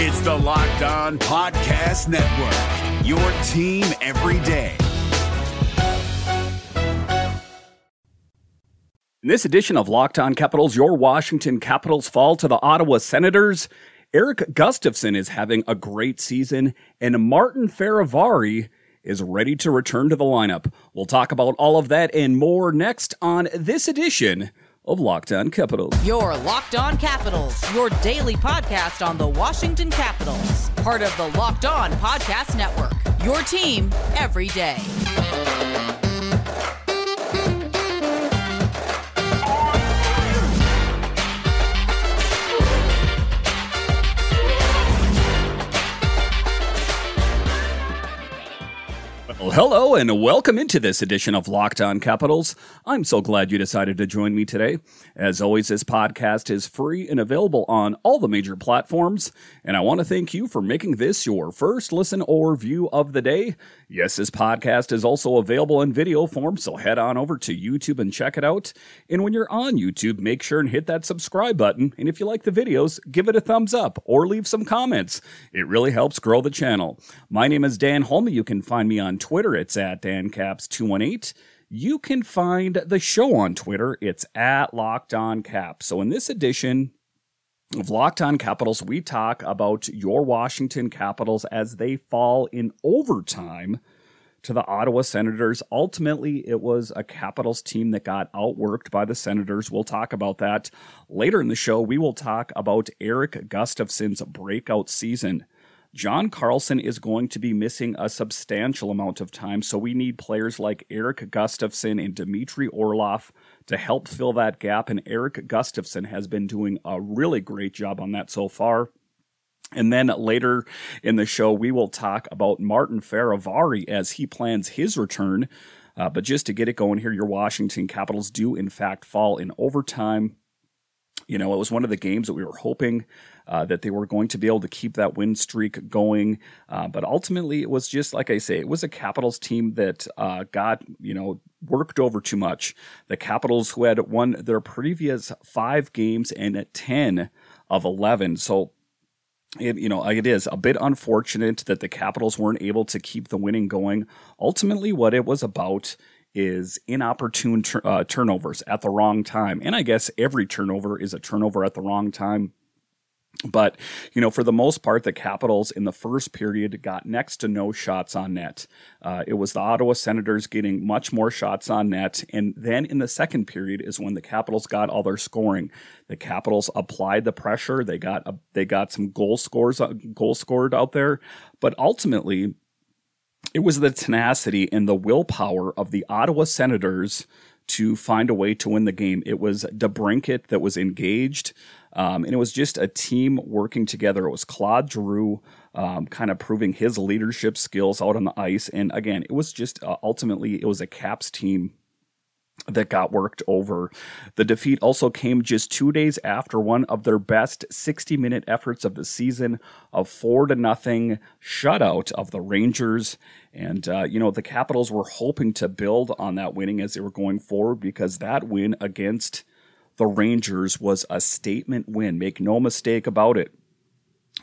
It's the Locked On Podcast Network, your team every day. In this edition of Locked On Capitals, your Washington Capitals fall to the Ottawa Senators. Erik Gustafsson is having a great season, and Martin Fehervary is ready to return to the lineup. We'll talk about all of that and more next on this edition of Locked On Capitals. Your Locked On Capitals, your daily podcast on the Washington Capitals, part of the Locked On Podcast Network. Your team every day. Well, hello and welcome into this edition of Locked On Capitals. I'm so glad you decided to join me today. As always, this podcast is free and available on all the major platforms, and I want to thank you for making this your first listen or view of the day. Yes, this podcast is also available in video form, so head on over to YouTube and check it out. And when you're on YouTube, make sure and hit that subscribe button, and if you like the videos, give it a thumbs up or leave some comments. It really helps grow the channel. My name is Dan Holme. You can find me on Twitter. It's at DanCaps218. You can find the show on Twitter. It's at Locked On Cap. So in this edition of Locked On Capitals, we talk about your Washington Capitals as they fall in overtime to the Ottawa Senators. Ultimately, it was a Capitals team that got outworked by the Senators. We'll talk about that later in the show. We will talk about Erik Gustafsson's breakout season. John Carlson is going to be missing a substantial amount of time, so we need players like Erik Gustafsson and Dmitry Orlov to help fill that gap. And Erik Gustafsson has been doing a really great job on that so far. And then later in the show, we will talk about Martin Fehervary as he plans his return. Uh, but just to get it going here, your Washington Capitals do, in fact, fall in overtime. You know, it was one of the games that we were hoping uh, that they were going to be able to keep that win streak going. Uh, but ultimately, it was just like I say, it was a Capitals team that uh, got, you know, worked over too much. The Capitals, who had won their previous five games and 10 of 11. So, it, you know, it is a bit unfortunate that the Capitals weren't able to keep the winning going. Ultimately, what it was about is inopportune tur- uh, turnovers at the wrong time. And I guess every turnover is a turnover at the wrong time. But, you know, for the most part, the Capitals in the first period got next to no shots on net. Uh, it was the Ottawa Senators getting much more shots on net. And then in the second period is when the Capitals got all their scoring. The Capitals applied the pressure. They got a, they got some goal scores, uh, goal scored out there. But ultimately, it was the tenacity and the willpower of the Ottawa Senators to find a way to win the game. It was DeBrincat that was engaged, um, and it was just a team working together. It was Claude Giroux um, kind of proving his leadership skills out on the ice, and again, it was just uh, ultimately it was a Caps team that got worked over. The defeat also came just two days after one of their best 60 minute efforts of the season, a four to nothing shutout of the Rangers. And, uh, you know, the Capitals were hoping to build on that winning as they were going forward because that win against the Rangers was a statement win. Make no mistake about it.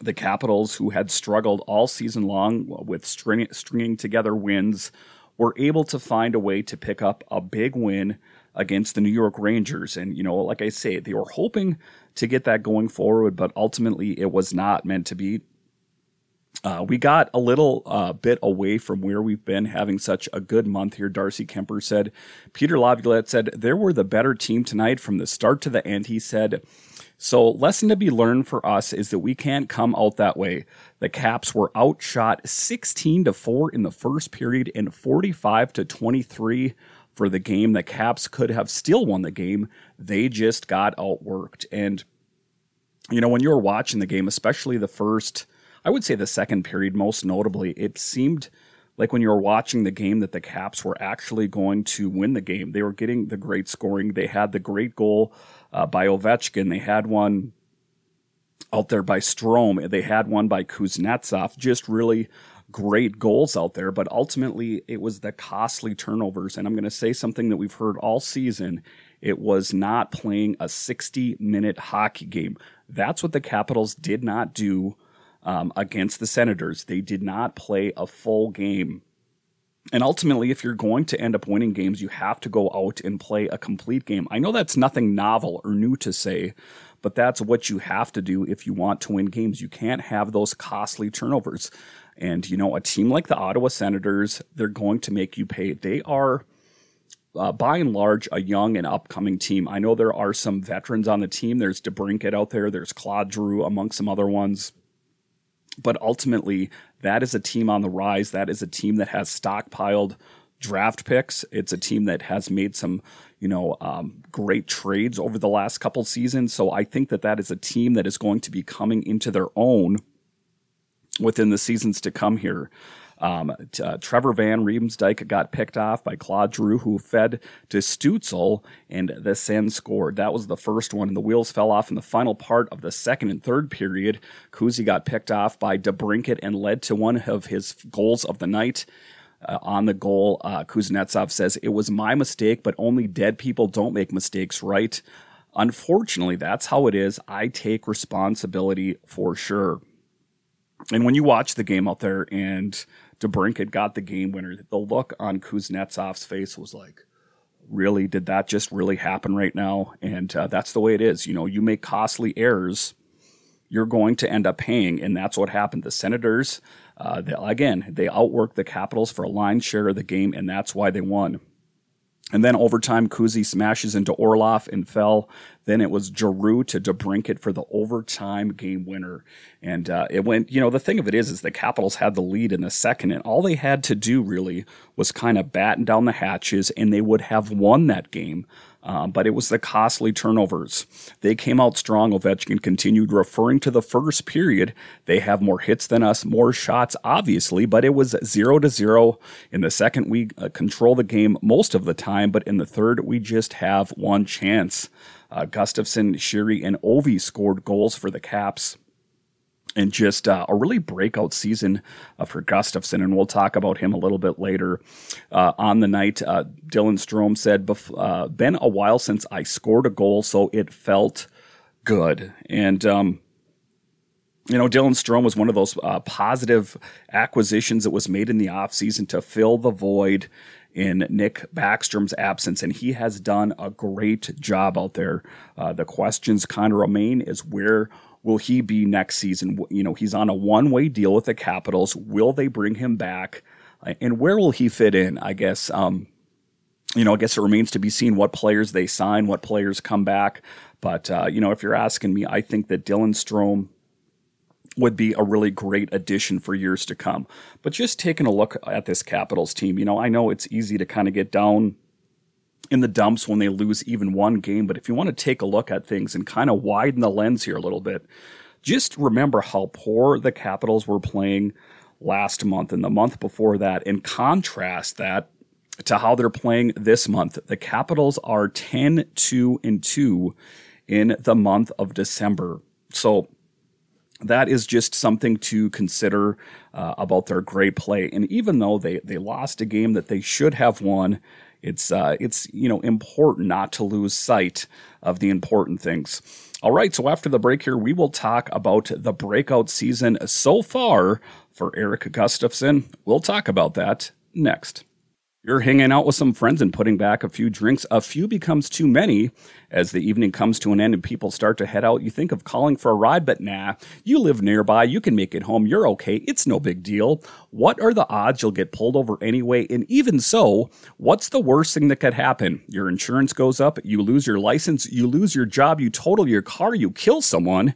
The Capitals, who had struggled all season long with string- stringing together wins, were able to find a way to pick up a big win against the New York Rangers. And, you know, like I say, they were hoping to get that going forward, but ultimately it was not meant to be. Uh, we got a little uh, bit away from where we've been having such a good month here. Darcy Kuemper said. Peter Laviolette said, There were the better team tonight from the start to the end. He said, so, lesson to be learned for us is that we can't come out that way. The Caps were outshot 16 to 4 in the first period and 45 to 23 for the game. The Caps could have still won the game. They just got outworked. And, you know, when you were watching the game, especially the first, I would say the second period most notably, it seemed like when you were watching the game that the Caps were actually going to win the game. They were getting the great scoring. They had the great goal uh, by Ovechkin. They had one out there by Strome. They had one by Kuznetsov. Just really great goals out there. But ultimately, it was the costly turnovers. And I'm going to say something that we've heard all season. It was not playing a 60 minute hockey game. That's what the Capitals did not do um, against the Senators. They did not play a full game. And ultimately, if you're going to end up winning games, you have to go out and play a complete game. I know that's nothing novel or new to say, but that's what you have to do if you want to win games. You can't have those costly turnovers. And, you know, a team like the Ottawa Senators, they're going to make you pay. They are, uh, by and large, a young and upcoming team. I know there are some veterans on the team. There's DeBrincat out there, there's Claude Giroux among some other ones. But ultimately, that is a team on the rise. That is a team that has stockpiled draft picks. It's a team that has made some, you know, um, great trades over the last couple seasons. So I think that that is a team that is going to be coming into their own within the seasons to come here. Um, uh, Trevor Van Riemsdyk got picked off by Claude Giroux, who fed to Stützle, and the Sens scored. That was the first one, and the wheels fell off in the final part of the second and third period. Kuzi got picked off by DeBrincat and led to one of his goals of the night. Uh, on the goal, uh, Kuznetsov says, It was my mistake, but only dead people don't make mistakes, right? Unfortunately, that's how it is. I take responsibility for sure. And when you watch the game out there and DeBrincat got the game winner, the look on Kuznetsov's face was like, really, did that just really happen right now? And uh, that's the way it is. You know, you make costly errors, you're going to end up paying. And that's what happened. The Senators, uh, they, again, they outworked the Capitals for a line share of the game, and that's why they won. And then overtime, Kuzi smashes into Orlov and fell. Then it was Giroux to DeBrincat for the overtime game winner. And uh, it went, you know, the thing of it is, is the Capitals had the lead in the second, and all they had to do really was kind of batten down the hatches, and they would have won that game. Um, but it was the costly turnovers. They came out strong. Ovechkin continued referring to the first period. They have more hits than us, more shots, obviously, but it was zero to zero. In the second, we uh, control the game most of the time, but in the third, we just have one chance. Uh, Gustafsson, Sheary, and Ovi scored goals for the Caps and just uh, a really breakout season uh, for Gustafsson. And we'll talk about him a little bit later uh, on the night. Uh, Dylan Strome said, uh, Been a while since I scored a goal, so it felt good. And, um, you know, Dylan Strome was one of those uh, positive acquisitions that was made in the offseason to fill the void in Nick Backstrom's absence, and he has done a great job out there. the questions kind of remain is where will he be next season? You know, he's on a one way deal with the Capitals. Will they bring him back? And where will he fit in? I guess, um, you know, I guess it remains to be seen what players they sign, what players come back. But, uh, you know, if you're asking me, I think that Dylan Strome would be a really great addition for years to come. But just taking a look at this Capitals team, you know, I know it's easy to kind of get down in the dumps when they lose even one game. But if you want to take a look at things and kind of widen the lens here a little bit, just remember how poor the Capitals were playing last month and the month before that, and contrast that to how they're playing this month. The Capitals are 10 2 and 2 in the month of December. So that is just something to consider uh, about their great play. And even though they, they lost a game that they should have won, it's uh, it's you know important not to lose sight of the important things. All right, so after the break here, we will talk about the breakout season so far for Erik Gustafsson. We'll talk about that next. You're hanging out with some friends and putting back a few drinks. A few becomes too many. As the evening comes to an end and people start to head out, you think of calling for a ride, but nah, you live nearby, you can make it home, you're okay, it's no big deal. What are the odds you'll get pulled over anyway? And even so, what's the worst thing that could happen? Your insurance goes up, you lose your license, you lose your job, you total your car, you kill someone.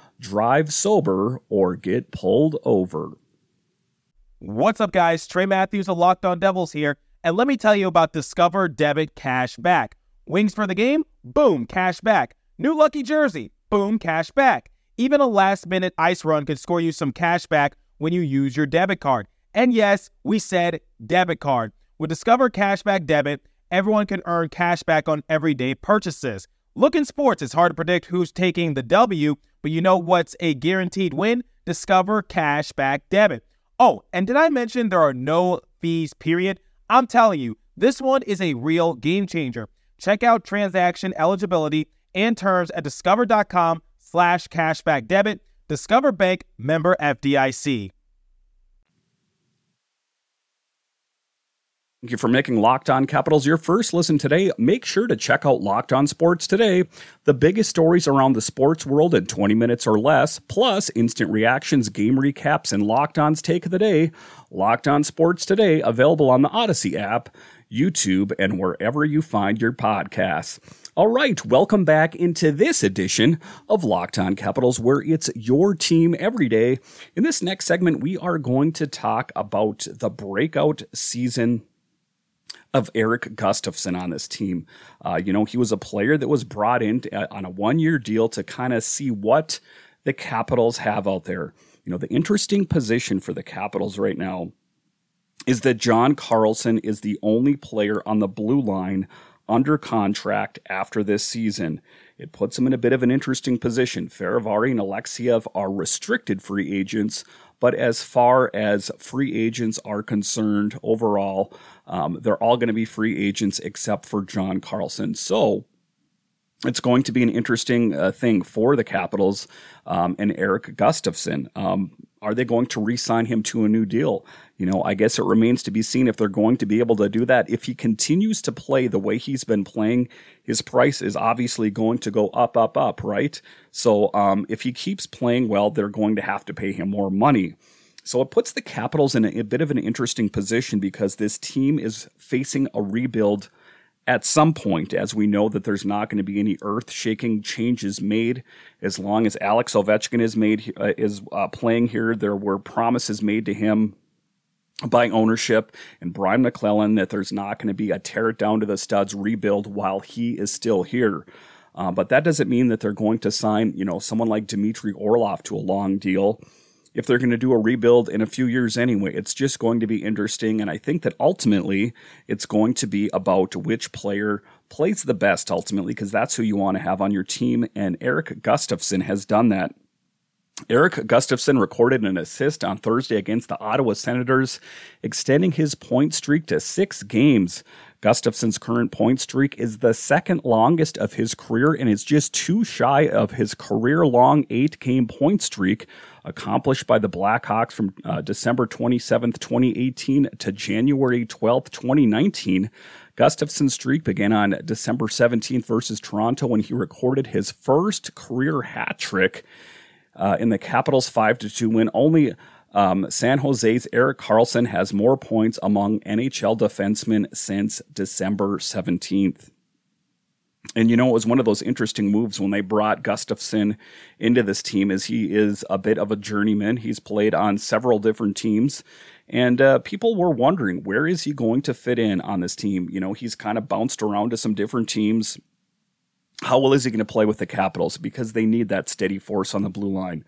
drive sober, or get pulled over. What's up, guys? Trey Matthews of Locked On Devils here, and let me tell you about Discover Debit Cash Back. Wings for the game? Boom, cash back. New lucky jersey? Boom, cash back. Even a last minute ice run could score you some cash back when you use your debit card. And yes, we said debit card. With Discover Cashback Debit, everyone can earn cashback on everyday purchases. Look in sports, it's hard to predict who's taking the W, but you know what's a guaranteed win? Discover Cashback Debit. Oh, and did I mention there are no fees, period? I'm telling you, this one is a real game changer. Check out transaction eligibility and terms at discover.com slash cashback debit. Discover Bank member FDIC. Thank you for making Locked On Capitals your first listen today. Make sure to check out Locked On Sports today. The biggest stories around the sports world in 20 minutes or less, plus instant reactions, game recaps, and Locked On's take of the day. Locked On Sports today, available on the Odyssey app, YouTube, and wherever you find your podcasts. All right, welcome back into this edition of Locked On Capitals, where it's your team every day. In this next segment, we are going to talk about the breakout season of Erik Gustafsson on this team. Uh, you know, he was a player that was brought in to, uh, on a one year deal to kind of see what the Capitals have out there. You know, the interesting position for the Capitals right now is that John Carlson is the only player on the blue line under contract after this season. It puts him in a bit of an interesting position. Fehérváry and Alexeyev are restricted free agents, but as far as free agents are concerned overall, um, they're all going to be free agents except for John Carlson. So it's going to be an interesting uh, thing for the Capitals um, and Erik Gustafsson. Um, are they going to re-sign him to a new deal? You know, I guess it remains to be seen if they're going to be able to do that. If he continues to play the way he's been playing, his price is obviously going to go up, up, up, right? So um, if he keeps playing well, they're going to have to pay him more money. So it puts the Capitals in a, a bit of an interesting position because this team is facing a rebuild at some point, as we know that there's not going to be any earth-shaking changes made as long as Alex Ovechkin is made uh, is uh, playing here. There were promises made to him by ownership and Brian MacLellan that there's not going to be a tear it down to the studs rebuild while he is still here. Uh, but that doesn't mean that they're going to sign, you know, someone like Dmitry Orlov to a long deal if they're going to do a rebuild in a few years anyway. It's just going to be interesting. And I think that ultimately it's going to be about which player plays the best ultimately, because that's who you want to have on your team. And Erik Gustafsson has done that. Erik Gustafsson recorded an assist on Thursday against the Ottawa Senators, extending his point streak to six games. Gustafsson's current point streak is the second longest of his career and is just too shy of his career long eight game point streak accomplished by the Blackhawks from uh, December 27th, 2018 to January 12th, 2019. Gustafsson's streak began on December 17th versus Toronto when he recorded his first career hat trick uh, in the Capitals' 5 2 win. Only um, San Jose's Erik Karlsson has more points among NHL defensemen since December 17th. And you know, it was one of those interesting moves when they brought Gustafsson into this team, as he is a bit of a journeyman. He's played on several different teams, and uh, people were wondering where is he going to fit in on this team. You know, he's kind of bounced around to some different teams. How well is he going to play with the Capitals? Because they need that steady force on the blue line.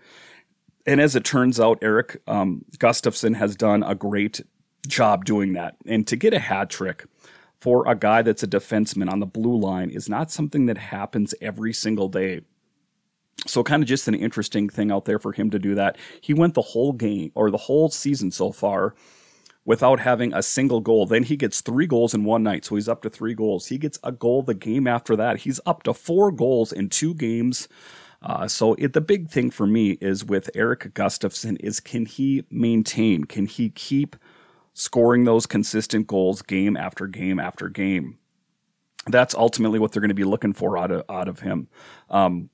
And as it turns out, Erik um, Gustafsson has done a great job doing that. And to get a hat trick for a guy that's a defenseman on the blue line is not something that happens every single day. So, kind of just an interesting thing out there for him to do that. He went the whole game or the whole season so far without having a single goal. Then he gets three goals in one night. So he's up to three goals. He gets a goal the game after that. He's up to four goals in two games. Uh, so it, the big thing for me is with Erik Gustafsson is can he maintain? Can he keep scoring those consistent goals game after game after game. That's ultimately what they're going to be looking for out of out of him. Um,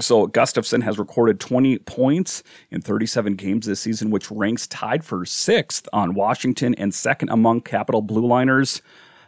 so Gustafsson has recorded 20 points in 37 games this season, which ranks tied for sixth on Washington and second among Capital Blue Liners.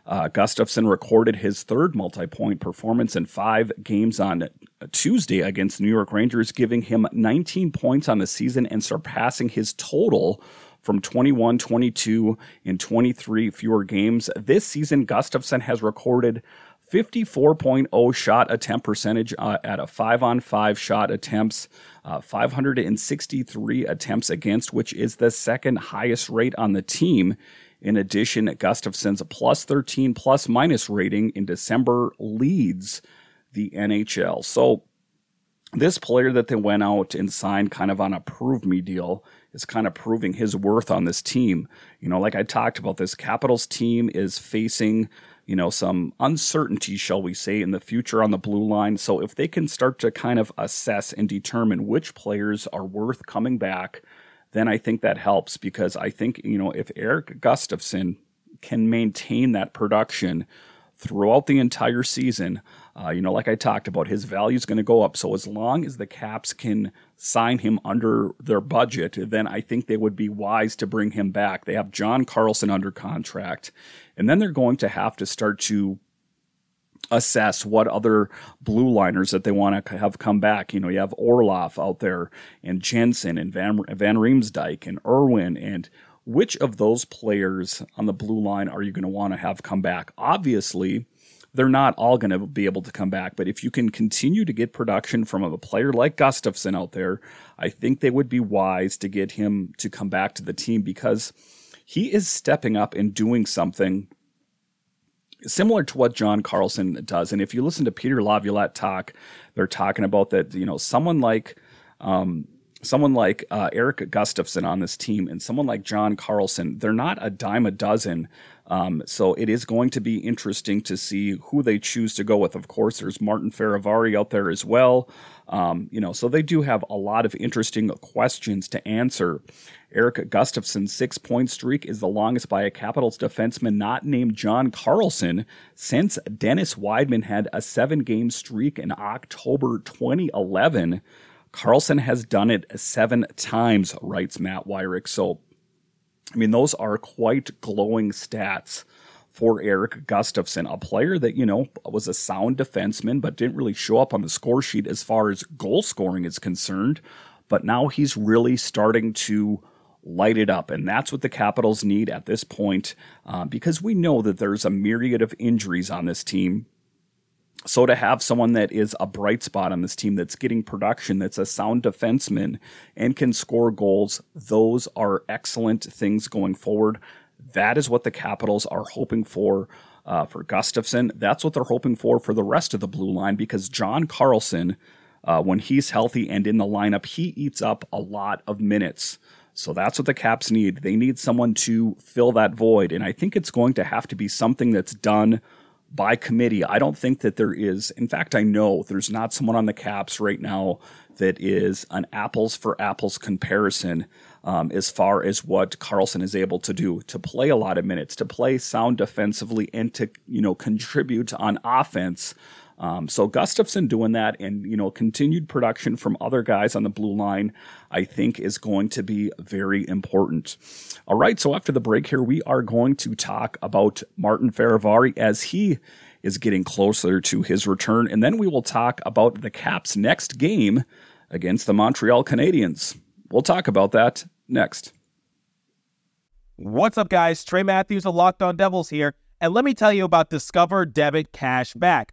Uh, Gustafsson recorded his third multi-point performance in five games on Tuesday against New York Rangers, giving him 19 points on the season and surpassing his total from 21, 22, and 23 fewer games. This season, Gustafsson has recorded 54.0 shot attempt percentage uh, at a 5 on 5 shot attempts, uh, 563 attempts against, which is the second highest rate on the team. In addition, Gustafsson's plus 13 plus minus rating in December leads the NHL. So, this player that they went out and signed kind of on a prove me deal is kind of proving his worth on this team. You know, like I talked about, this Capitals team is facing, you know, some uncertainty, shall we say, in the future on the blue line. So if they can start to kind of assess and determine which players are worth coming back, then I think that helps because I think, you know, if Erik Gustafsson can maintain that production throughout the entire season, uh, you know, like I talked about, his value is going to go up. So as long as the Caps can sign him under their budget, then I think they would be wise to bring him back. They have John Carlson under contract, and then they're going to have to start to assess what other blue liners that they want to have come back. You know, you have Orlov out there, and Jensen, and Van, Van Riemsdyk, and Irwin, and which of those players on the blue line are you going to want to have come back? Obviously, they're not all going to be able to come back. But if you can continue to get production from a player like Gustafsson out there, I think they would be wise to get him to come back to the team because he is stepping up and doing something similar to what John Carlson does. And if you listen to Peter Laviolette talk, they're talking about that, you know, someone like, um, someone like uh, Erik Gustafsson on this team and someone like John Carlson, they're not a dime a dozen um, so it is going to be interesting to see who they choose to go with. Of course, there's Martin Fehervary out there as well. Um, you know, so they do have a lot of interesting questions to answer. Erik Gustafsson's six point streak is the longest by a Capitals defenseman not named John Carlson since Dennis Wideman had a seven game streak in October 2011. Carlson has done it seven times, writes Matt Weyrich. So I mean, those are quite glowing stats for Erik Gustafsson, a player that, you know, was a sound defenseman, but didn't really show up on the score sheet as far as goal scoring is concerned. But now he's really starting to light it up. And that's what the Capitals need at this point uh, because we know that there's a myriad of injuries on this team. So to have someone that is a bright spot on this team that's getting production, that's a sound defenseman and can score goals, those are excellent things going forward. That is what the Capitals are hoping for uh, for Gustafsson. That's what they're hoping for for the rest of the blue line because John Carlson, uh, when he's healthy and in the lineup, he eats up a lot of minutes. So that's what the Caps need. They need someone to fill that void. And I think it's going to have to be something that's done by committee. I don't think that there is, in fact, I know there's not someone on the Caps right now that is an apples for apples comparison um, as far as what Carlson is able to do to play a lot of minutes, to play sound defensively, and to you know contribute on offense. Um, so Gustafsson doing that and you know continued production from other guys on the blue line, I think is going to be very important. All right, so after the break here, we are going to talk about Martin Fehervary as he is getting closer to his return, and then we will talk about the Caps' next game against the Montreal Canadiens. We'll talk about that next. What's up, guys? Trey Matthews of Locked On Devils here, and let me tell you about Discover Debit Cash Back.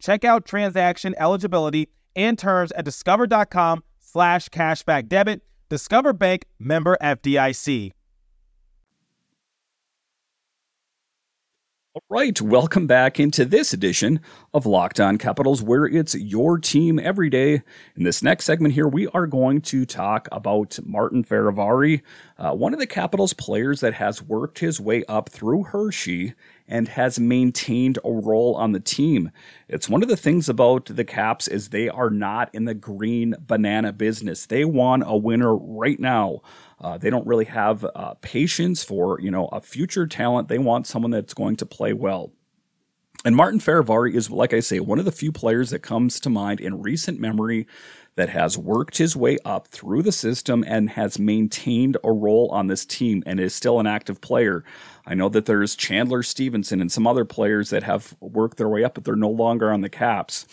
Check out transaction eligibility and terms at discover.com slash cashback debit. Discover Bank member FDIC. All right, welcome back into this edition of Locked On Capitals, where it's your team every day. In this next segment here, we are going to talk about Martin Fehervary, uh, one of the Capitals players that has worked his way up through Hershey and has maintained a role on the team. It's one of the things about the Caps is they are not in the green banana business. They want a winner right now. Uh, they don't really have uh, patience for you know a future talent. They want someone that's going to play well. And Martin Fehervary is, like I say, one of the few players that comes to mind in recent memory that has worked his way up through the system and has maintained a role on this team and is still an active player. I know that there's Chandler Stephenson and some other players that have worked their way up, but they're no longer on the Caps.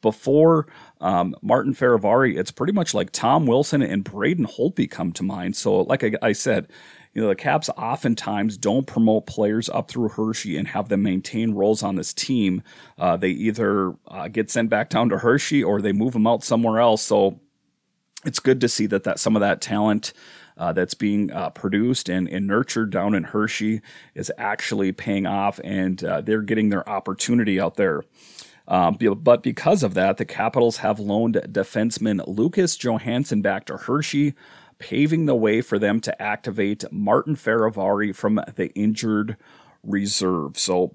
Before um, Martin Fehervary, it's pretty much like Tom Wilson and Braden Holtby come to mind. So, like I, I said, you know, the Caps oftentimes don't promote players up through Hershey and have them maintain roles on this team. Uh, they either uh, get sent back down to Hershey or they move them out somewhere else. So it's good to see that that some of that talent uh, that's being uh, produced and, and, nurtured down in Hershey is actually paying off, and uh, they're getting their opportunity out there. Um, but because of that, the Capitals have loaned defenseman Lucas Johansen back to Hershey paving the way for them to activate Martin Fehervary from the injured reserve. So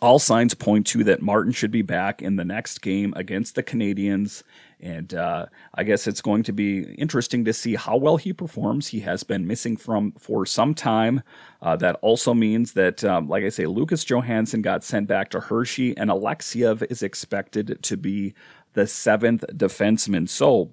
all signs point to that Martin should be back in the next game against the Canadiens. And uh, I guess it's going to be interesting to see how well he performs. He has been missing from for some time. Uh, that also means that, um, like I say, Lucas Johansen got sent back to Hershey, and Alexeyev is expected to be the seventh defenseman. So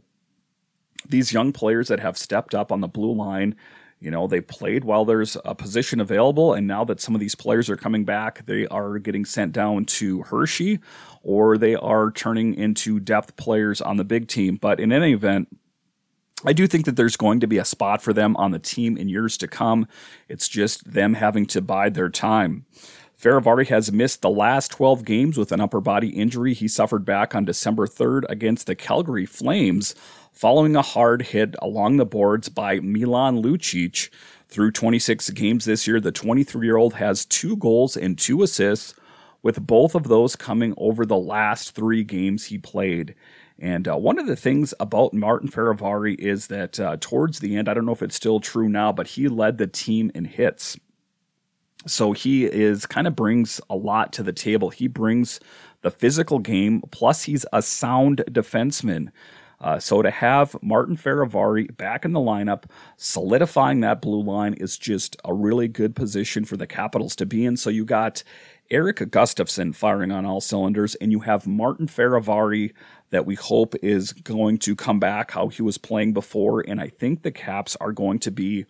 these young players that have stepped up on the blue line, you know, they played while there's a position available. And now that some of these players are coming back, they are getting sent down to Hershey or they are turning into depth players on the big team. But in any event, I do think that there's going to be a spot for them on the team in years to come. It's just them having to bide their time. Fehervary has missed the last 12 games with an upper body injury he suffered back on December 3rd against the Calgary Flames following a hard hit along the boards by Milan Lucic. Through 26 games this year, the 23 year old has two goals and two assists, with both of those coming over the last three games he played. And uh, one of the things about Martin Fehervary is that uh, towards the end, I don't know if it's still true now, but he led the team in hits. So he is kind of brings a lot to the table. He brings the physical game, plus he's a sound defenseman. Uh, so to have Martin Fehervary back in the lineup, solidifying that blue line is just a really good position for the Capitals to be in. So you got Erik Gustafsson firing on all cylinders, and you have Martin Fehervary that we hope is going to come back how he was playing before. And I think the Caps are going to be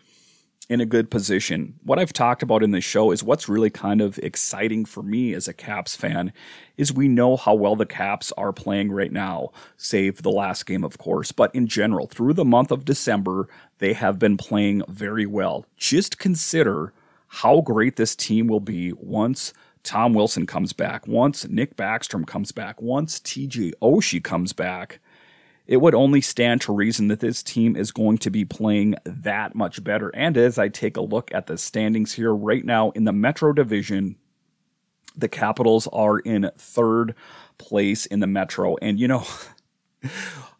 in a good position. What I've talked about in this show is what's really kind of exciting for me as a Caps fan is we know how well the Caps are playing right now, save the last game, of course. But in general, through the month of December, they have been playing very well. Just consider how great this team will be once Tom Wilson comes back, once Nick Backstrom comes back, once TJ Oshie comes back it would only stand to reason that this team is going to be playing that much better. And as I take a look at the standings here right now in the Metro Division, the Capitals are in third place in the Metro. And, you know,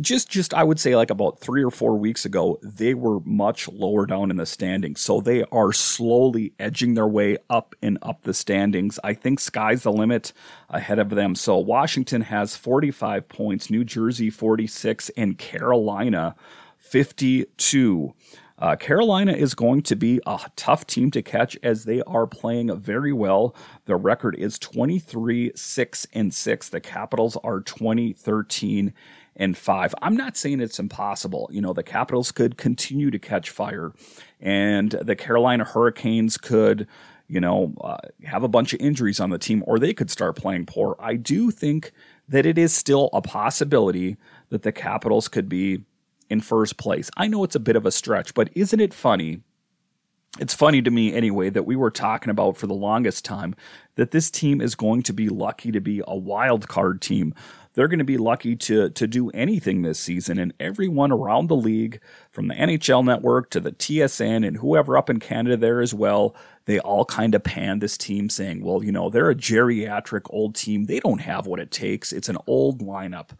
just just I would say like about 3 or 4 weeks ago they were much lower down in the standings so they are slowly edging their way up and up the standings I think sky's the limit ahead of them so Washington has 45 points New Jersey 46 and Carolina 52 uh, Carolina is going to be a tough team to catch as they are playing very well. Their record is 23 6 and 6. The Capitals are 20 13 and five. I'm not saying it's impossible. You know, the Capitals could continue to catch fire, and the Carolina Hurricanes could, you know, uh, have a bunch of injuries on the team, or they could start playing poor. I do think that it is still a possibility that the Capitals could be in first place. I know it's a bit of a stretch, but isn't it funny? It's funny to me anyway that we were talking about for the longest time that this team is going to be lucky to be a wild card team they're going to be lucky to to do anything this season. And everyone around the league, from the NHL network to the TSN and whoever up in Canada there as well, they all kind of pan this team saying, well, you know, they're a geriatric old team. They don't have what it takes. It's an old lineup.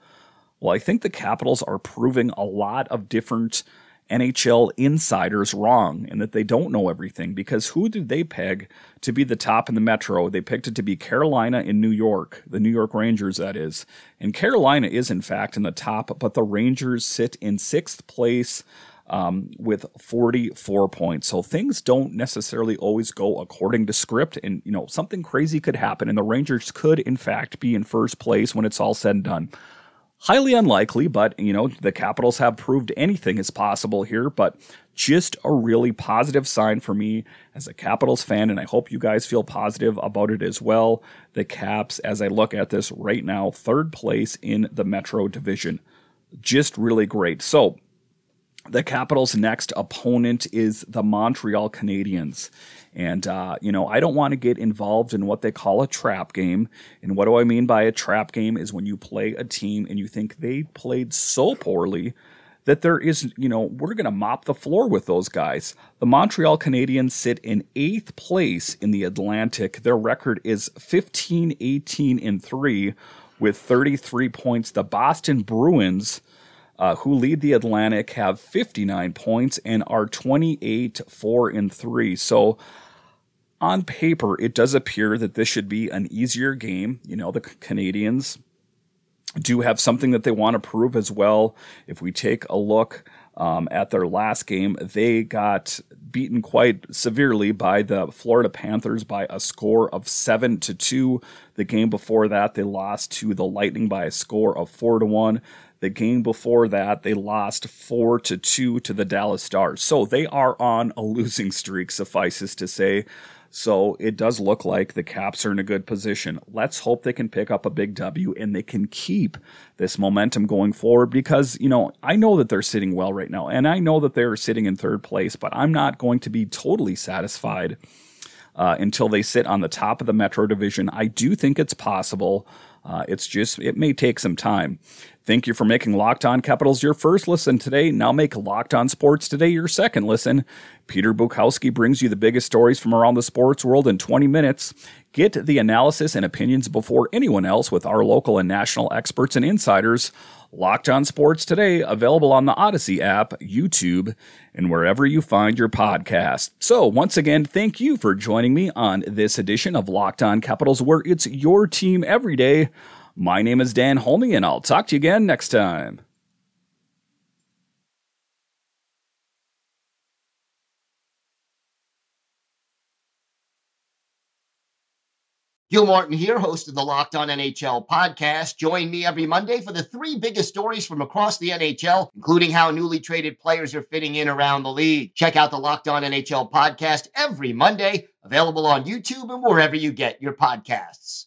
Well, I think the Capitals are proving a lot of different NHL insiders wrong and that they don't know everything because who did they peg to be the top in the Metro? They picked it to be Carolina in New York, the New York Rangers, that is. And Carolina is, in fact, in the top, but the Rangers sit in sixth place. um, with 44 points. So things don't necessarily always go according to script, and you know something crazy could happen, and the Rangers could in fact be in first place when it's all said and done. Highly unlikely, but you know the Capitals have proved anything is possible here. But just a really positive sign for me as a Capitals fan, and I hope you guys feel positive about it as well. The Caps, as I look at this right now, third place in the Metro Division. Just really great. So, the Capitals' next opponent is the Montreal Canadiens. And, uh, you know, I don't want to get involved in what they call a trap game. And what do I mean by a trap game is when you play a team and you think they played so poorly that there is, you know, we're going to mop the floor with those guys. The Montreal Canadiens sit in eighth place in the Atlantic. Their record is 15, 18, and 3 with 33 points. The Boston Bruins, uh, who lead the Atlantic, have 59 points and are 28, 4, and 3. So, on paper, it does appear that this should be an easier game. You know, the Canadiens do have something that they want to prove as well. If we take a look um, at their last game, they got beaten quite severely by the Florida Panthers by a score of seven to two. The game before that, they lost to the Lightning by a score of four to one. The game before that, they lost four to two to the Dallas Stars. So they are on a losing streak, suffices to say. So it does look like the Caps are in a good position. Let's hope they can pick up a big W and they can keep this momentum going forward because, you know, I know that they're sitting well right now and I know that they're sitting in third place, but I'm not going to be totally satisfied uh, until they sit on the top of the Metro Division. I do think it's possible. Uh, it's just, it may take some time. Thank you for making Locked On Capitals your first listen today. Now make Locked On Sports today your second listen. Peter Bukowski brings you the biggest stories from around the sports world in 20 minutes. Get the analysis and opinions before anyone else with our local and national experts and insiders. Locked On Sports today, available on the Odyssey app, YouTube, and wherever you find your podcast. So, once again, thank you for joining me on this edition of Locked On Capitals, where it's your team every day. My name is Dan Holme, and I'll talk to you again next time. Gil Martin here, host of the Locked On NHL podcast. Join me every Monday for the three biggest stories from across the NHL, including how newly traded players are fitting in around the league. Check out the Locked On NHL podcast every Monday, available on YouTube and wherever you get your podcasts.